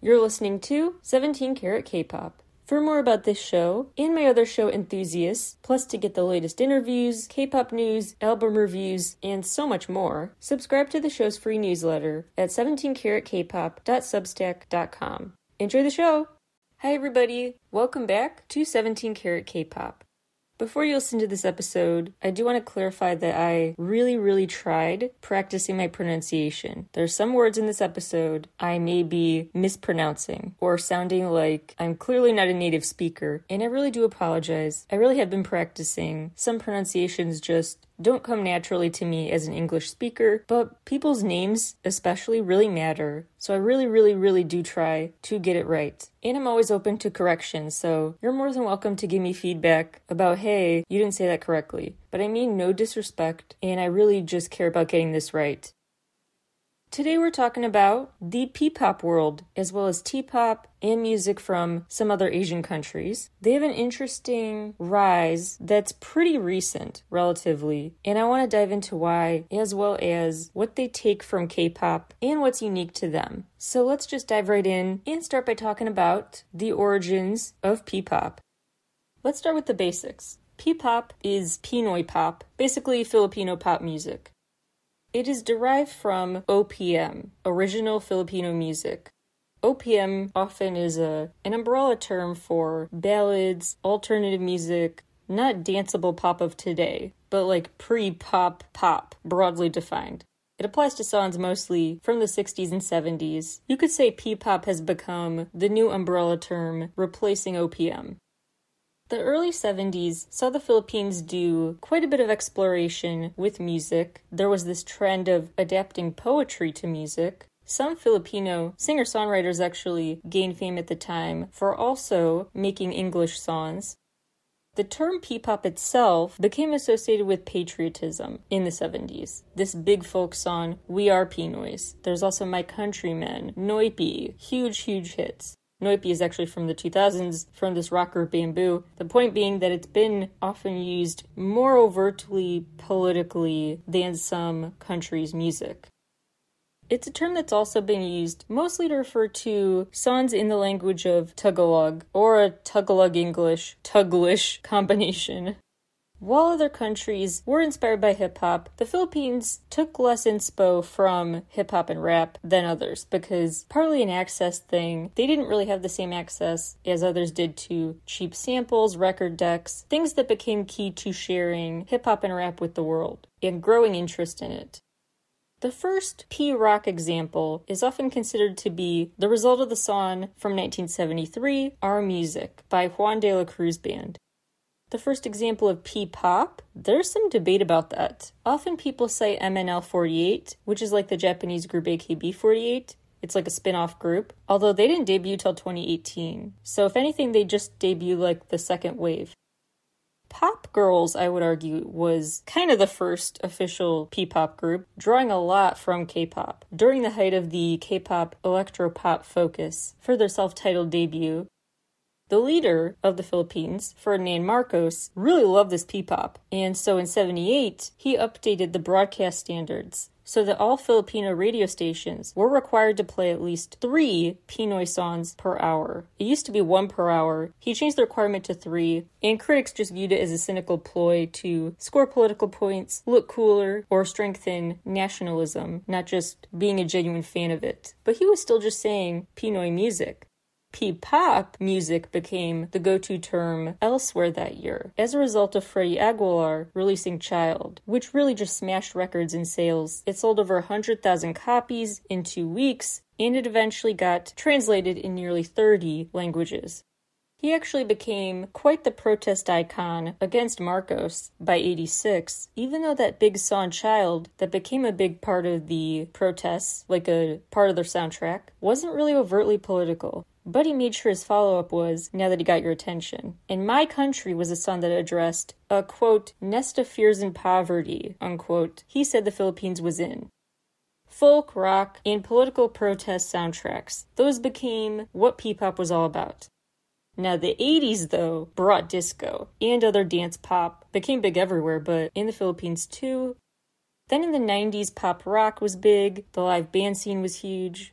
You're listening to 17 Karat K-Pop. For more about this show and my other show Enthusiasts, plus to get the latest interviews, K-pop news, album reviews, and so much more, subscribe to the show's free newsletter at 17karatkpop.substack.com. Enjoy the show! Hi everybody, welcome back to 17 Karat K-Pop. Before you listen to this episode, I do want to clarify that I really, really tried practicing my pronunciation. There are some words in this episode I may be mispronouncing or sounding like I'm clearly not a native speaker, and I really do apologize. I really have been practicing. Some pronunciations just don't come naturally to me as an English speaker, but people's names especially really matter. So I really, really, really do try to get it right. And I'm always open to corrections, so you're more than welcome to give me feedback about, hey, you didn't say that correctly. But I mean no disrespect, and I really just care about getting this right. Today we're talking about the P-pop world, as well as T-pop and music from some other Asian countries. They have an interesting rise that's pretty recent, relatively, and I want to dive into why, as well as what they take from K-pop and what's unique to them. So let's just dive right in and start by talking about the origins of P-pop. Let's start with the basics. P-pop is Pinoy pop, basically Filipino pop music. It is derived from OPM, original Filipino music. OPM often is a an umbrella term for ballads, alternative music, not danceable pop of today, but like pre-pop pop, broadly defined. It applies to songs mostly from the 60s and 70s. You could say P-pop has become the new umbrella term replacing OPM. The early 70s saw the Philippines do quite a bit of exploration with music. There was this trend of adapting poetry to music. Some Filipino singer songwriters actually gained fame at the time for also making English songs. The term P-pop itself became associated with patriotism in the 70s. This big folk song, We Are Pinoys. There's also My Countrymen, Noypi, huge, huge hits. Noypi is actually from the 2000s from this rock group Bamboo. The point being that it's been often used more overtly politically than some countries' music. It's a term that's also been used mostly to refer to songs in the language of Tagalog or a Tagalog English Taglish combination. While other countries were inspired by hip hop, the Philippines took less inspo from hip hop and rap than others because partly an access thing, they didn't really have the same access as others did to cheap samples, record decks, things that became key to sharing hip hop and rap with the world and growing interest in it. The first P rock example is often considered to be the result of the song from 1973, Our Music, by Juan de la Cruz Band. The first example of P pop, there's some debate about that. Often people say MNL48, which is like the Japanese group AKB48. It's like a spin off group, although they didn't debut till 2018. So, if anything, they just debut like the second wave. Pop Girls, I would argue, was kind of the first official P pop group, drawing a lot from K pop. During the height of the K pop electro pop focus for their self titled debut, the leader of the Philippines, Ferdinand Marcos, really loved this P-pop, and so in 78, he updated the broadcast standards so that all Filipino radio stations were required to play at least three Pinoy songs per hour. It used to be one per hour. He changed the requirement to three, and critics just viewed it as a cynical ploy to score political points, look cooler, or strengthen nationalism, not just being a genuine fan of it. But he was still just saying Pinoy music. P-pop music became the go-to term elsewhere that year as a result of Freddie Aguilar releasing Child, which really just smashed records in sales. It sold over 100,000 copies in two weeks, and it eventually got translated in nearly 30 languages. He actually became quite the protest icon against Marcos by 86, even though that big song Child, that became a big part of the protests, like a part of their soundtrack, wasn't really overtly political. But he made sure his follow up was Now That He Got Your Attention. In My Country was a song that addressed a quote, nest of fears and poverty, unquote, he said the Philippines was in. Folk, rock, and political protest soundtracks. Those became what P pop was all about. Now, the 80s, though, brought disco and other dance pop, became big everywhere, but in the Philippines too. Then in the 90s, pop rock was big, the live band scene was huge.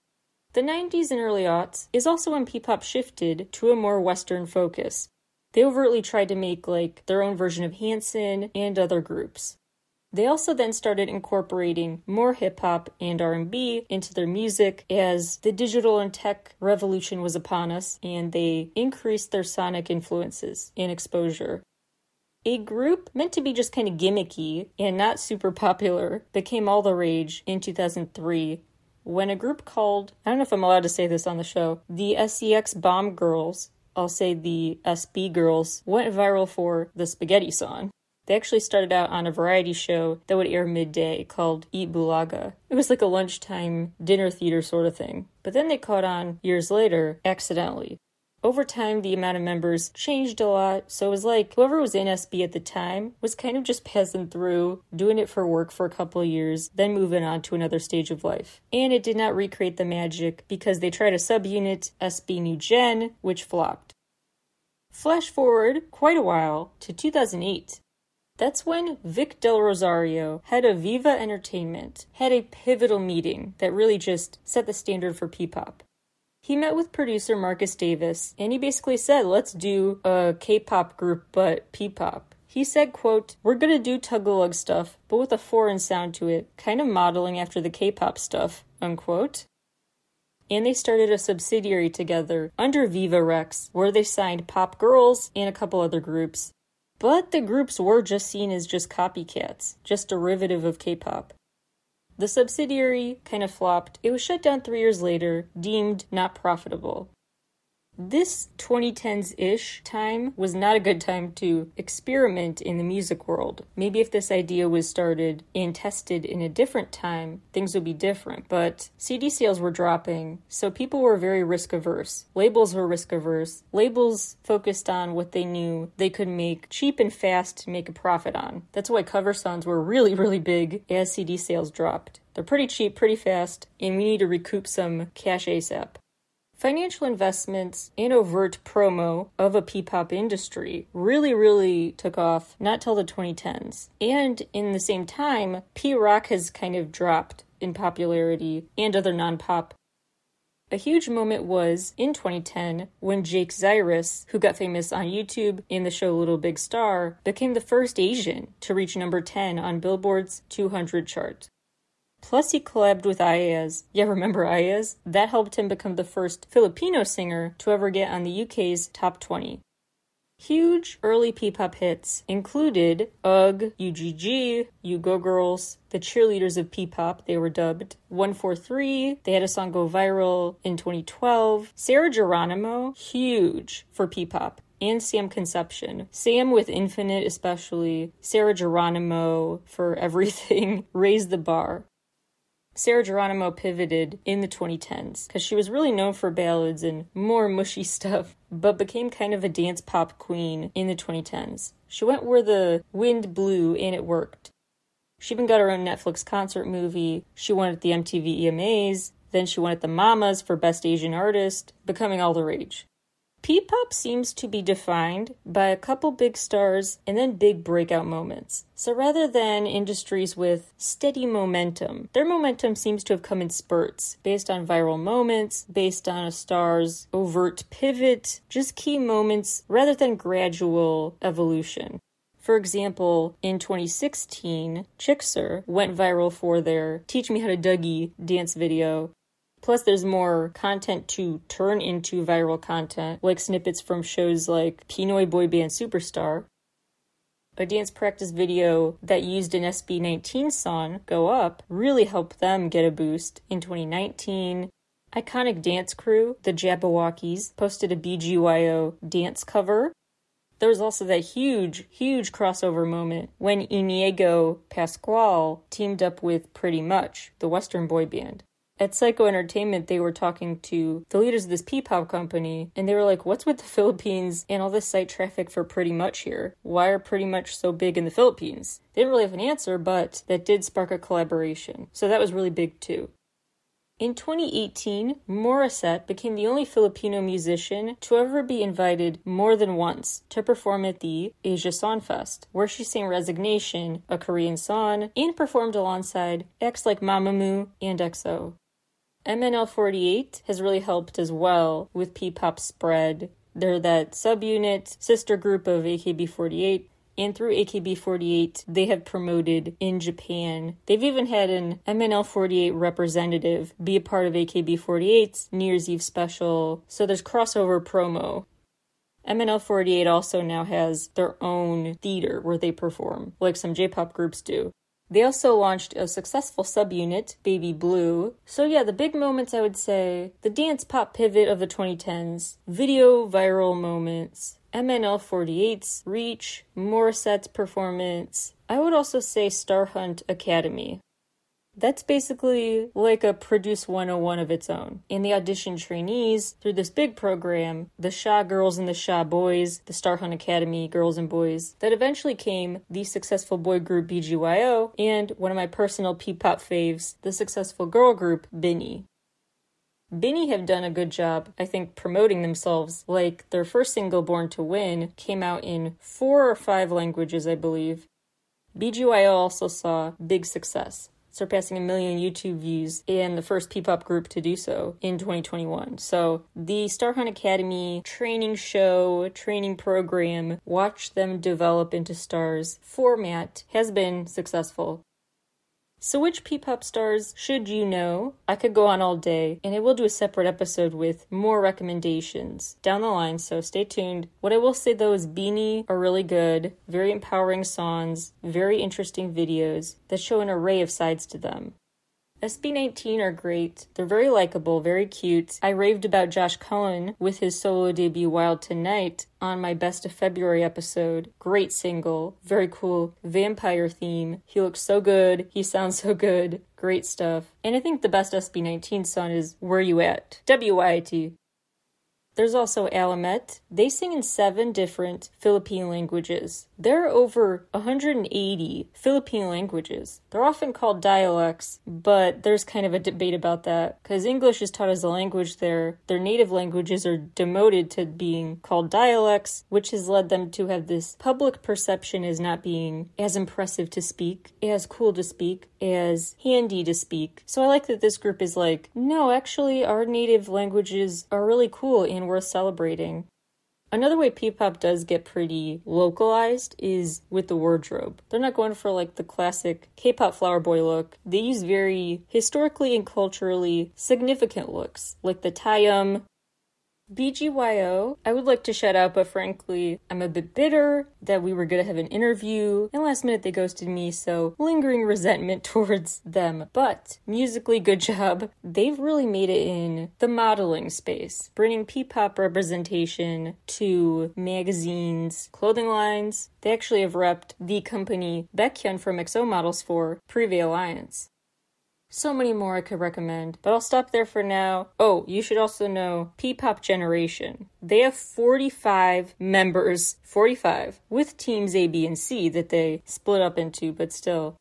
The 90s and early aughts is also when P-pop shifted to a more western focus. They overtly tried to make like their own version of Hanson and other groups. They also then started incorporating more hip hop and R&B into their music as the digital and tech revolution was upon us and they increased their sonic influences and exposure. A group meant to be just kind of gimmicky and not super popular became all the rage in 2003 when a group called, I don't know if I'm allowed to say this on the show, the SEX Bomb Girls, I'll say the SB Girls, went viral for the spaghetti song. They actually started out on a variety show that would air midday called Eat Bulaga. It was like a lunchtime dinner theater sort of thing. But then they caught on years later accidentally. Over time, the amount of members changed a lot, so it was like whoever was in SB at the time was kind of just passing through, doing it for work for a couple of years, then moving on to another stage of life. And it did not recreate the magic because they tried a subunit, SB New Gen, which flopped. Flash forward quite a while to 2008. That's when Vic Del Rosario, head of Viva Entertainment, had a pivotal meeting that really just set the standard for P-pop. He met with producer Marcus Davis and he basically said, "Let's do a K-pop group but P-pop." He said, quote, We're gonna do Tagalog stuff, but with a foreign sound to it, kind of modeling after the K-pop stuff, unquote. And they started a subsidiary together under Viva Rex, where they signed Pop Girls and a couple other groups. But the groups were just seen as just copycats, just derivative of K pop. The subsidiary kind of flopped. It was shut down three years later, deemed not profitable. This 2010s ish time was not a good time to experiment in the music world. Maybe if this idea was started and tested in a different time, things would be different. But CD sales were dropping, so people were very risk averse. Labels were risk averse. Labels focused on what they knew they could make cheap and fast to make a profit on. That's why cover songs were really, really big as CD sales dropped. They're pretty cheap, pretty fast, and we need to recoup some cash ASAP. Financial investments and overt promo of a P-pop industry really, really took off not till the 2010s. And in the same time, P-rock has kind of dropped in popularity and other non-pop a huge moment was in 2010 when Jake Zyrus, who got famous on YouTube in the show Little Big Star, became the first Asian to reach number 10 on Billboard's 200 chart. Plus, he collabed with Iyaz. Yeah, remember Iyaz? That helped him become the first Filipino singer to ever get on the UK's top 20. Huge early P-pop hits included UGG, UGG, You Go Girls, the cheerleaders of P-pop, they were dubbed, 143, they had a song go viral in 2012, Sarah Geronimo, huge for P-pop, and Sam Concepcion. Sam with Infinite, especially, Sarah Geronimo for everything, raised the bar. Sarah Geronimo pivoted in the 2010s because she was really known for ballads and more mushy stuff, but became kind of a dance pop queen in the 2010s. She went where the wind blew and it worked. She even got her own Netflix concert movie. She won at the MTV EMAs. Then she won at the Mamas for Best Asian Artist, becoming all the rage. P-pop seems to be defined by a couple big stars and then big breakout moments. So rather than industries with steady momentum, their momentum seems to have come in spurts based on viral moments, based on a star's overt pivot, just key moments rather than gradual evolution. For example, in 2016, Chicser went viral for their Teach Me How to Dougie dance video Plus, there's more content to turn into viral content, like snippets from shows like Pinoy Boy Band Superstar. A dance practice video that used an SB19 song, Go Up, really helped them get a boost in 2019. Iconic dance crew, the Jabbawockeez, posted a BGYO dance cover. There was also that huge, huge crossover moment when Inigo Pascual teamed up with Pretty Much, the Western boy band at Psycho Entertainment, they were talking to the leaders of this P-pop company, and they were like, "What's with the Philippines and all this site traffic for Pretty Much here? Why are Pretty Much so big in the Philippines?" They didn't really have an answer, but that did spark a collaboration, so that was really big too. In 2018, Morissette became the only Filipino musician to ever be invited more than once to perform at the Asia Song Fest, where she sang Resignation, a Korean song, and performed alongside acts like Mamamoo and EXO. MNL48 has really helped as well with P-pop spread. They're that subunit, sister group of AKB48, and through AKB48, they have promoted in Japan. They've even had an MNL48 representative be a part of AKB48's New Year's Eve special, so there's crossover promo. MNL48 also now has their own theater where they perform, like some J pop groups do. They also launched a successful subunit, Baby Blue. So, yeah, the big moments I would say the dance pop pivot of the 2010s, video viral moments, MNL48's reach, Morissette's performance. I would also say Star Hunt Academy. That's basically like a Produce 101 of its own. And the audition trainees through this big program, the Sha girls and the Sha boys, the Star Hunt Academy girls and boys, that eventually came the successful boy group BGYO and one of my personal P-pop faves, the successful girl group BINI. BINI have done a good job, I think, promoting themselves. Like their first single, Born to Win, came out in four or five languages, I believe. BGYO also saw big success, surpassing a million YouTube views and the first P-pop group to do so in 2021. So the Star Hunt Academy training show, training program, watch them develop into stars format has been successful. So, which P pop stars should you know? I could go on all day, and I will do a separate episode with more recommendations down the line, so stay tuned. What I will say though is BINI are really good, very empowering songs, very interesting videos that show an array of sides to them. SB19 are great. They're very likable, very cute. I raved about Josh Cullen with his solo debut Wild Tonight on my Best of February episode. Great single, very cool vampire theme. He looks so good, he sounds so good. Great stuff. And I think the best SB19 song is Where You At? W-Y-T. There's also Alamat. They sing in seven different Philippine languages. There are over 180 Philippine languages. They're often called dialects, but there's kind of a debate about that because English is taught as a language there. Their native languages are demoted to being called dialects, which has led them to have this public perception as not being as impressive to speak, as cool to speak, as handy to speak. So I like that this group is like, no, actually, our native languages are really cool and worth celebrating. Another way P-pop does get pretty localized is with the wardrobe. They're not going for like the classic K-pop flower boy look. They use very historically and culturally significant looks, like the taeyum, BGYO, I would like to shout out, but frankly, I'm a bit bitter that we were gonna have an interview, and last minute they ghosted me, so lingering resentment towards them. But musically, good job. They've really made it in the modeling space, bringing P pop representation to magazines, clothing lines. They actually have repped the company Baekhyun from XO Models for Privé Alliance. So many more I could recommend, but I'll stop there for now. Oh, you should also know P-Pop Generation. They have 45 members, 45, with teams A, B, and C that they split up into, but still.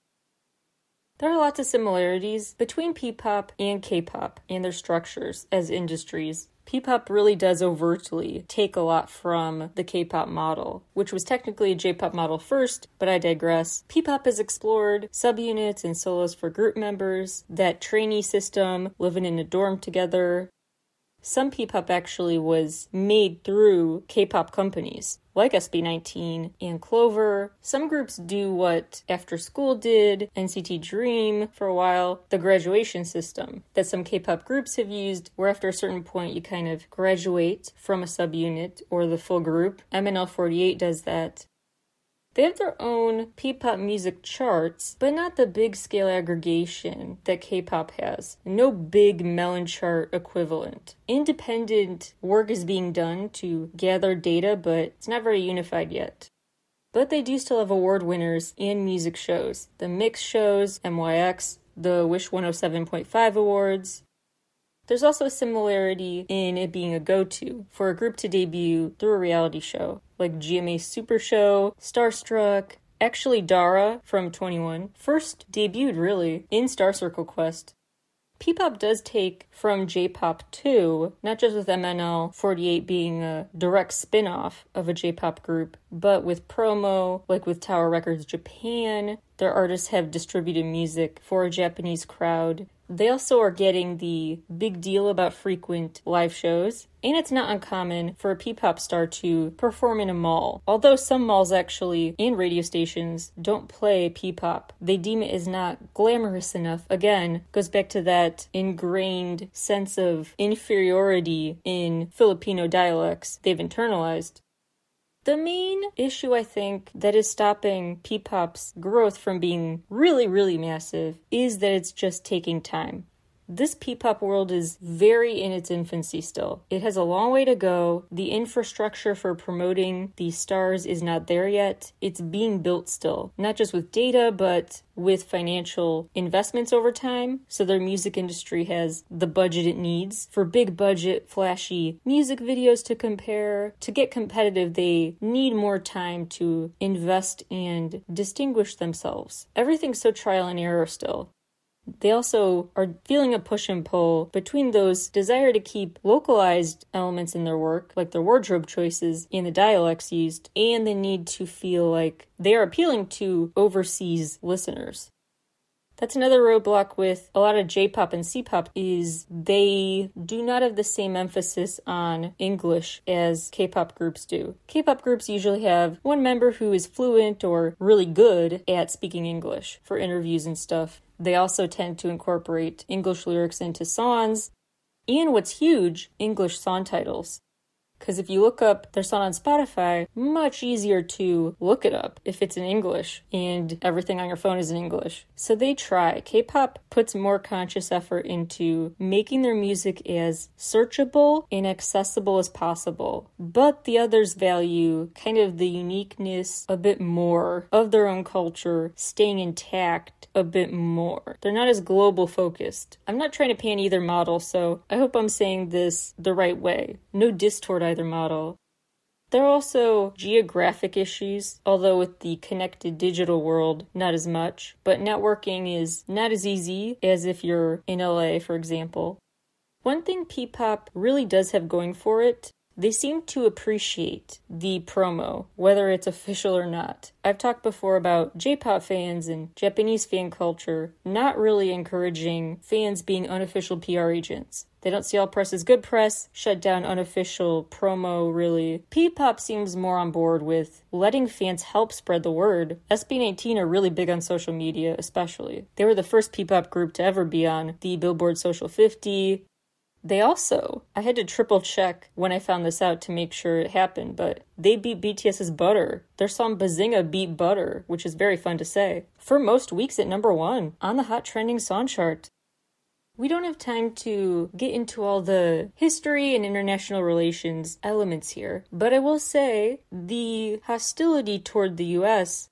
There are lots of similarities between P-pop and K-pop and their structures as industries. P-pop really does overtly take a lot from the K-pop model, which was technically a J-pop model first, but I digress. P-pop has explored subunits and solos for group members, that trainee system, living in a dorm together, some P-pop actually was made through K-pop companies like SB19 and Clover. Some groups do what After School did, NCT Dream for a while, the graduation system that some K-pop groups have used where after a certain point you kind of graduate from a subunit or the full group. MNL48 does that. They have their own P-pop music charts, but not the big scale aggregation that K-pop has. No big melon chart equivalent. Independent work is being done to gather data, but it's not very unified yet. But they do still have award winners and music shows. The Mix shows, MYX, the Wish 107.5 awards, there's also a similarity in it being a go to for a group to debut through a reality show, like GMA Super Show, Starstruck. Actually, Dara from 2NE1 first debuted really in Star Circle Quest. P-pop does take from J-pop too, not just with MNL48 being a direct spin-off of a J-pop group, but with promo, like with Tower Records Japan, their artists have distributed music for a Japanese crowd They also are getting the big deal about frequent live shows, and it's not uncommon for a P-pop star to perform in a mall. Although some malls actually and radio stations don't play P-pop, they deem it as not glamorous enough. Again, goes back to that ingrained sense of inferiority in Filipino dialects they've internalized. The main issue, I think, that is stopping P-pop's growth from being really, really massive is that it's just taking time. This P-pop world is very in its infancy still. It has a long way to go. The infrastructure for promoting these stars is not there yet. It's being built still, not just with data, but with financial investments over time. So their music industry has the budget it needs for big budget, flashy music videos to compare. To get competitive, they need more time to invest and distinguish themselves. Everything's so trial and error still. They also are feeling a push and pull between those desire to keep localized elements in their work, like their wardrobe choices and the dialects used, and the need to feel like they are appealing to overseas listeners. That's another roadblock with a lot of J-pop and C-pop is they do not have the same emphasis on English as K-pop groups do. K-pop groups usually have one member who is fluent or really good at speaking English for interviews and stuff. They also tend to incorporate English lyrics into songs. And what's huge, English song titles. Because if you look up their song on Spotify, much easier to look it up if it's in English and everything on your phone is in English. So they try. K pop puts more conscious effort into making their music as searchable and accessible as possible. But the others value kind of the uniqueness a bit more of their own culture, staying intact a bit more. They're not as global focused. I'm not trying to pan either model, so I hope I'm saying this the right way. No diss toward either model. There are also geographic issues, although with the connected digital world, not as much. But networking is not as easy as if you're in LA, for example. One thing P pop really does have going for it they seem to appreciate the promo, whether it's official or not. I've talked before about J pop fans and Japanese fan culture not really encouraging fans being unofficial PR agents. They don't see all press as good press, shut down unofficial promo, really. P pop seems more on board with letting fans help spread the word. SB19 are really big on social media, especially. They were the first P pop group to ever be on the Billboard Social 50, they also, I had to triple check when I found this out to make sure it happened, but they beat BTS's Butter. Their song Bazinga beat Butter, which is very fun to say, for most weeks at number one on the hot trending song chart. We don't have time to get into all the history and international relations elements here, but I will say the hostility toward the US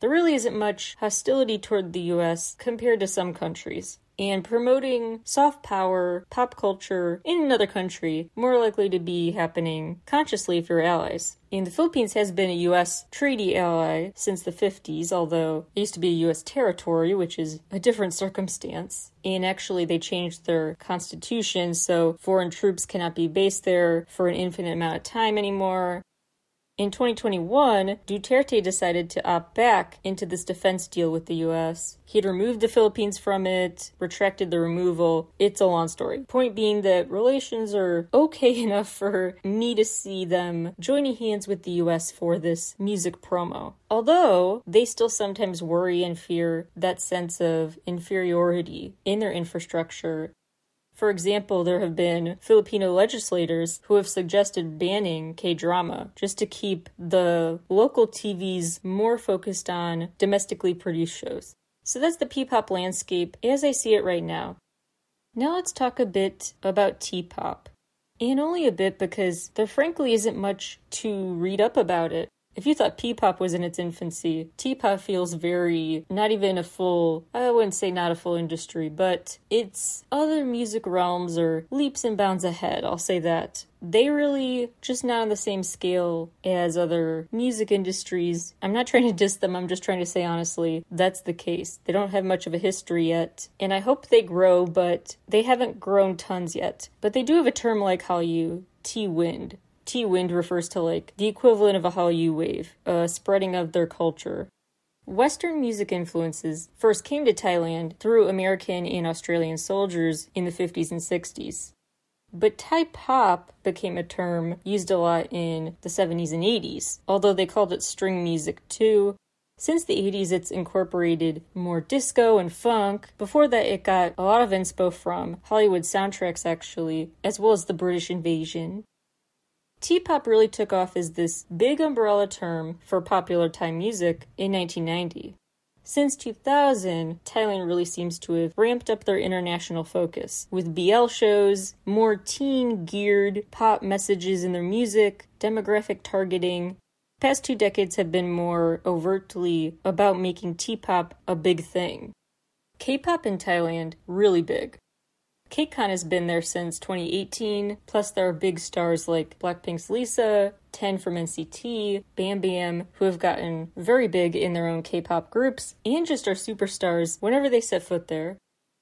there really isn't much hostility toward the US compared to some countries and promoting soft power, pop culture in another country more likely to be happening consciously if you're allies. And the Philippines has been a U.S. treaty ally since the 50s, although it used to be a U.S. territory, which is a different circumstance. And actually, they changed their constitution so foreign troops cannot be based there for an infinite amount of time anymore. In 2021, Duterte decided to opt back into this defense deal with the US. He'd removed the Philippines from it, retracted the removal. It's a long story. Point being that relations are okay enough for me to see them joining hands with the US for this music promo. Although they still sometimes worry and fear that sense of inferiority in their infrastructure for example, there have been Filipino legislators who have suggested banning K drama just to keep the local TVs more focused on domestically produced shows. So that's the P pop landscape as I see it right now. Now let's talk a bit about T pop. And only a bit because there frankly isn't much to read up about it. If you thought P-pop was in its infancy, T-pop feels very not even a full, I wouldn't say not a full industry, but its other music realms are leaps and bounds ahead, I'll say that. They really just not on the same scale as other music industries. I'm not trying to diss them, I'm just trying to say honestly, that's the case. They don't have much of a history yet, and I hope they grow, but they haven't grown tons yet. But they do have a term like Hallyu, T-Wind, T wind refers to like the equivalent of a Hallyu wave, a spreading of their culture. Western music influences first came to Thailand through American and Australian soldiers in the 50s and 60s. But Thai pop became a term used a lot in the 70s and 80s, although they called it string music too. Since the 80s, it's incorporated more disco and funk. Before that, it got a lot of inspo from Hollywood soundtracks, actually, as well as the British invasion. T pop really took off as this big umbrella term for popular Thai music in 1990. Since 2000, Thailand really seems to have ramped up their international focus with BL shows, more teen geared pop messages in their music, demographic targeting. Past two decades have been more overtly about making T pop a big thing. K pop in Thailand, really big. KCON has been there since 2018, plus there are big stars like Blackpink's Lisa, 10 from NCT, Bam Bam, who have gotten very big in their own K pop groups, and just are superstars whenever they set foot there.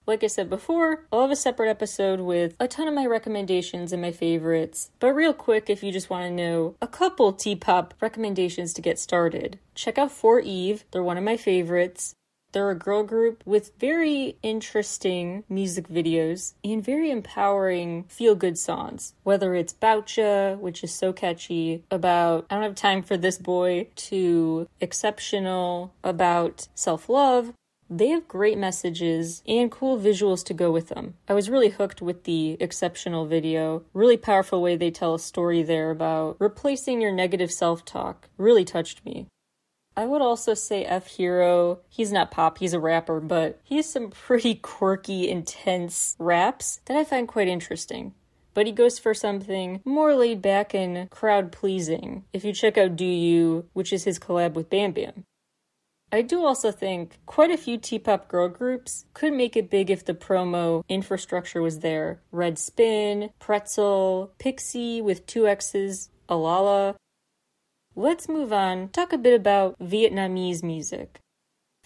Like I said before, I'll have a separate episode with a ton of my recommendations and my favorites. But real quick, if you just want to know a couple T pop recommendations to get started, check out 4 Eve, they're one of my favorites. They're a girl group with very interesting music videos and very empowering feel good songs. Whether it's Boucha, which is so catchy, about I don't have time for this boy, to exceptional, about self love. They have great messages and cool visuals to go with them. I was really hooked with the exceptional video. Really powerful way they tell a story there about replacing your negative self talk. Really touched me. I would also say F Hero. He's not pop, he's a rapper, but he has some pretty quirky, intense raps that I find quite interesting. But he goes for something more laid back and crowd pleasing. If you check out Do You, which is his collab with Bam Bam. I do also think quite a few T pop girl groups could make it big if the promo infrastructure was there. Red Spin, Pretzel, Pixie with two X's, Alala, Let's move on, talk a bit about Vietnamese music.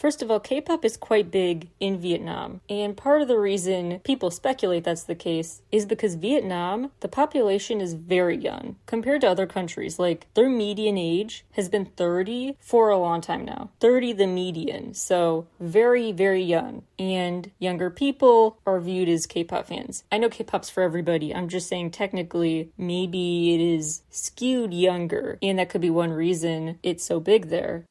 First of all, K pop is quite big in Vietnam, and part of the reason people speculate that's the case is because Vietnam, the population is very young compared to other countries. Like, their median age has been 30 for a long time now. 30 the median, so very, very young. And younger people are viewed as K pop fans. I know K pop's for everybody, I'm just saying technically, maybe it is skewed younger, and that could be one reason it's so big there.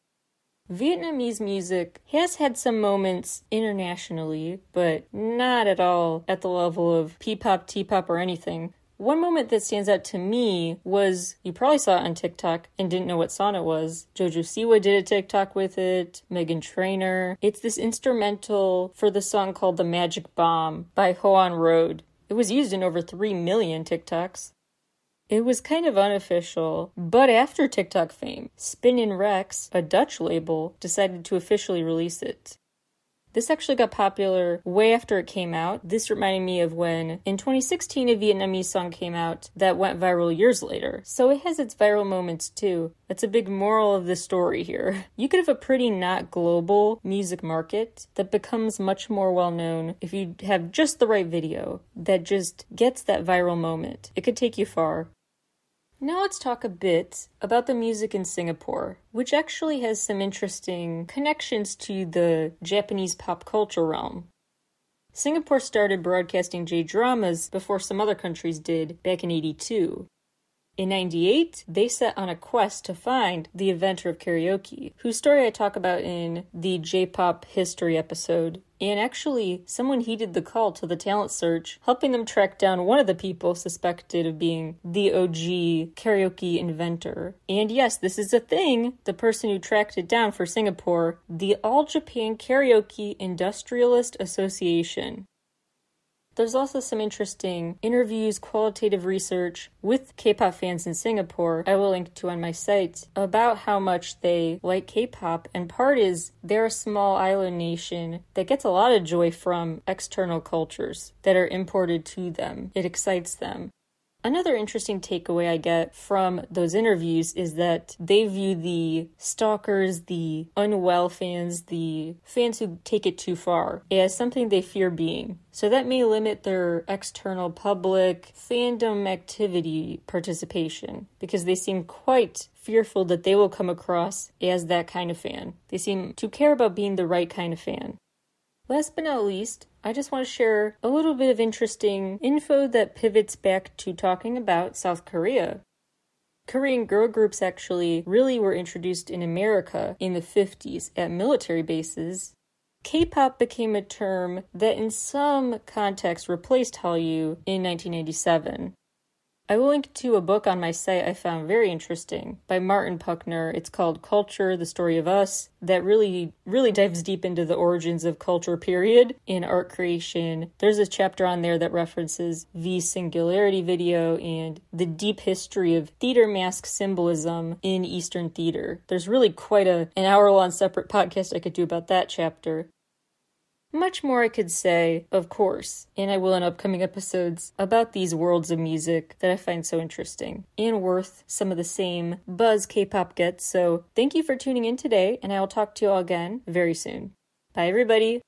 Vietnamese music has had some moments internationally, but not at all at the level of P-pop, T-pop, or anything. One moment that stands out to me was you probably saw it on TikTok and didn't know what song it was. Jojo Siwa did a TikTok with it, Meghan Trainor. It's this instrumental for the song called The Magic Bomb by Ho-On Road. It was used in over 3 million TikToks. It was kind of unofficial, but after TikTok fame, Spin Rex, a Dutch label, decided to officially release it. This actually got popular way after it came out. This reminded me of when in 2016 a Vietnamese song came out that went viral years later. So it has its viral moments too. That's a big moral of the story here. You could have a pretty not global music market that becomes much more well known if you have just the right video that just gets that viral moment. It could take you far. Now let's talk a bit about the music in Singapore, which actually has some interesting connections to the Japanese pop culture realm. Singapore started broadcasting J dramas before some other countries did back in 82. In 98, they set on a quest to find the inventor of karaoke, whose story I talk about in the J pop history episode. And actually, someone heeded the call to the talent search, helping them track down one of the people suspected of being the OG karaoke inventor. And yes, this is a thing. The person who tracked it down for Singapore, the All Japan Karaoke Industrialist Association. There's also some interesting interviews, qualitative research with K pop fans in Singapore, I will link to on my site, about how much they like K pop. And part is they're a small island nation that gets a lot of joy from external cultures that are imported to them. It excites them. Another interesting takeaway I get from those interviews is that they view the stalkers, the unwell fans, the fans who take it too far, as something they fear being. So that may limit their external public fandom activity participation because they seem quite fearful that they will come across as that kind of fan. They seem to care about being the right kind of fan. Last but not least, I just want to share a little bit of interesting info that pivots back to talking about South Korea. Korean girl groups actually really were introduced in America in the 50s at military bases. K pop became a term that, in some contexts, replaced Hallyu in 1987. I will link to a book on my site I found very interesting by Martin Puchner. It's called Culture, the Story of Us, that really, really dives deep into the origins of culture, period, in art creation. There's a chapter on there that references the Singularity video and the deep history of theater mask symbolism in Eastern theater. There's really quite a an hour long separate podcast I could do about that chapter. Much more I could say, of course, and I will in upcoming episodes, about these worlds of music that I find so interesting and worth some of the same buzz K pop gets. So, thank you for tuning in today, and I will talk to you all again very soon. Bye, everybody.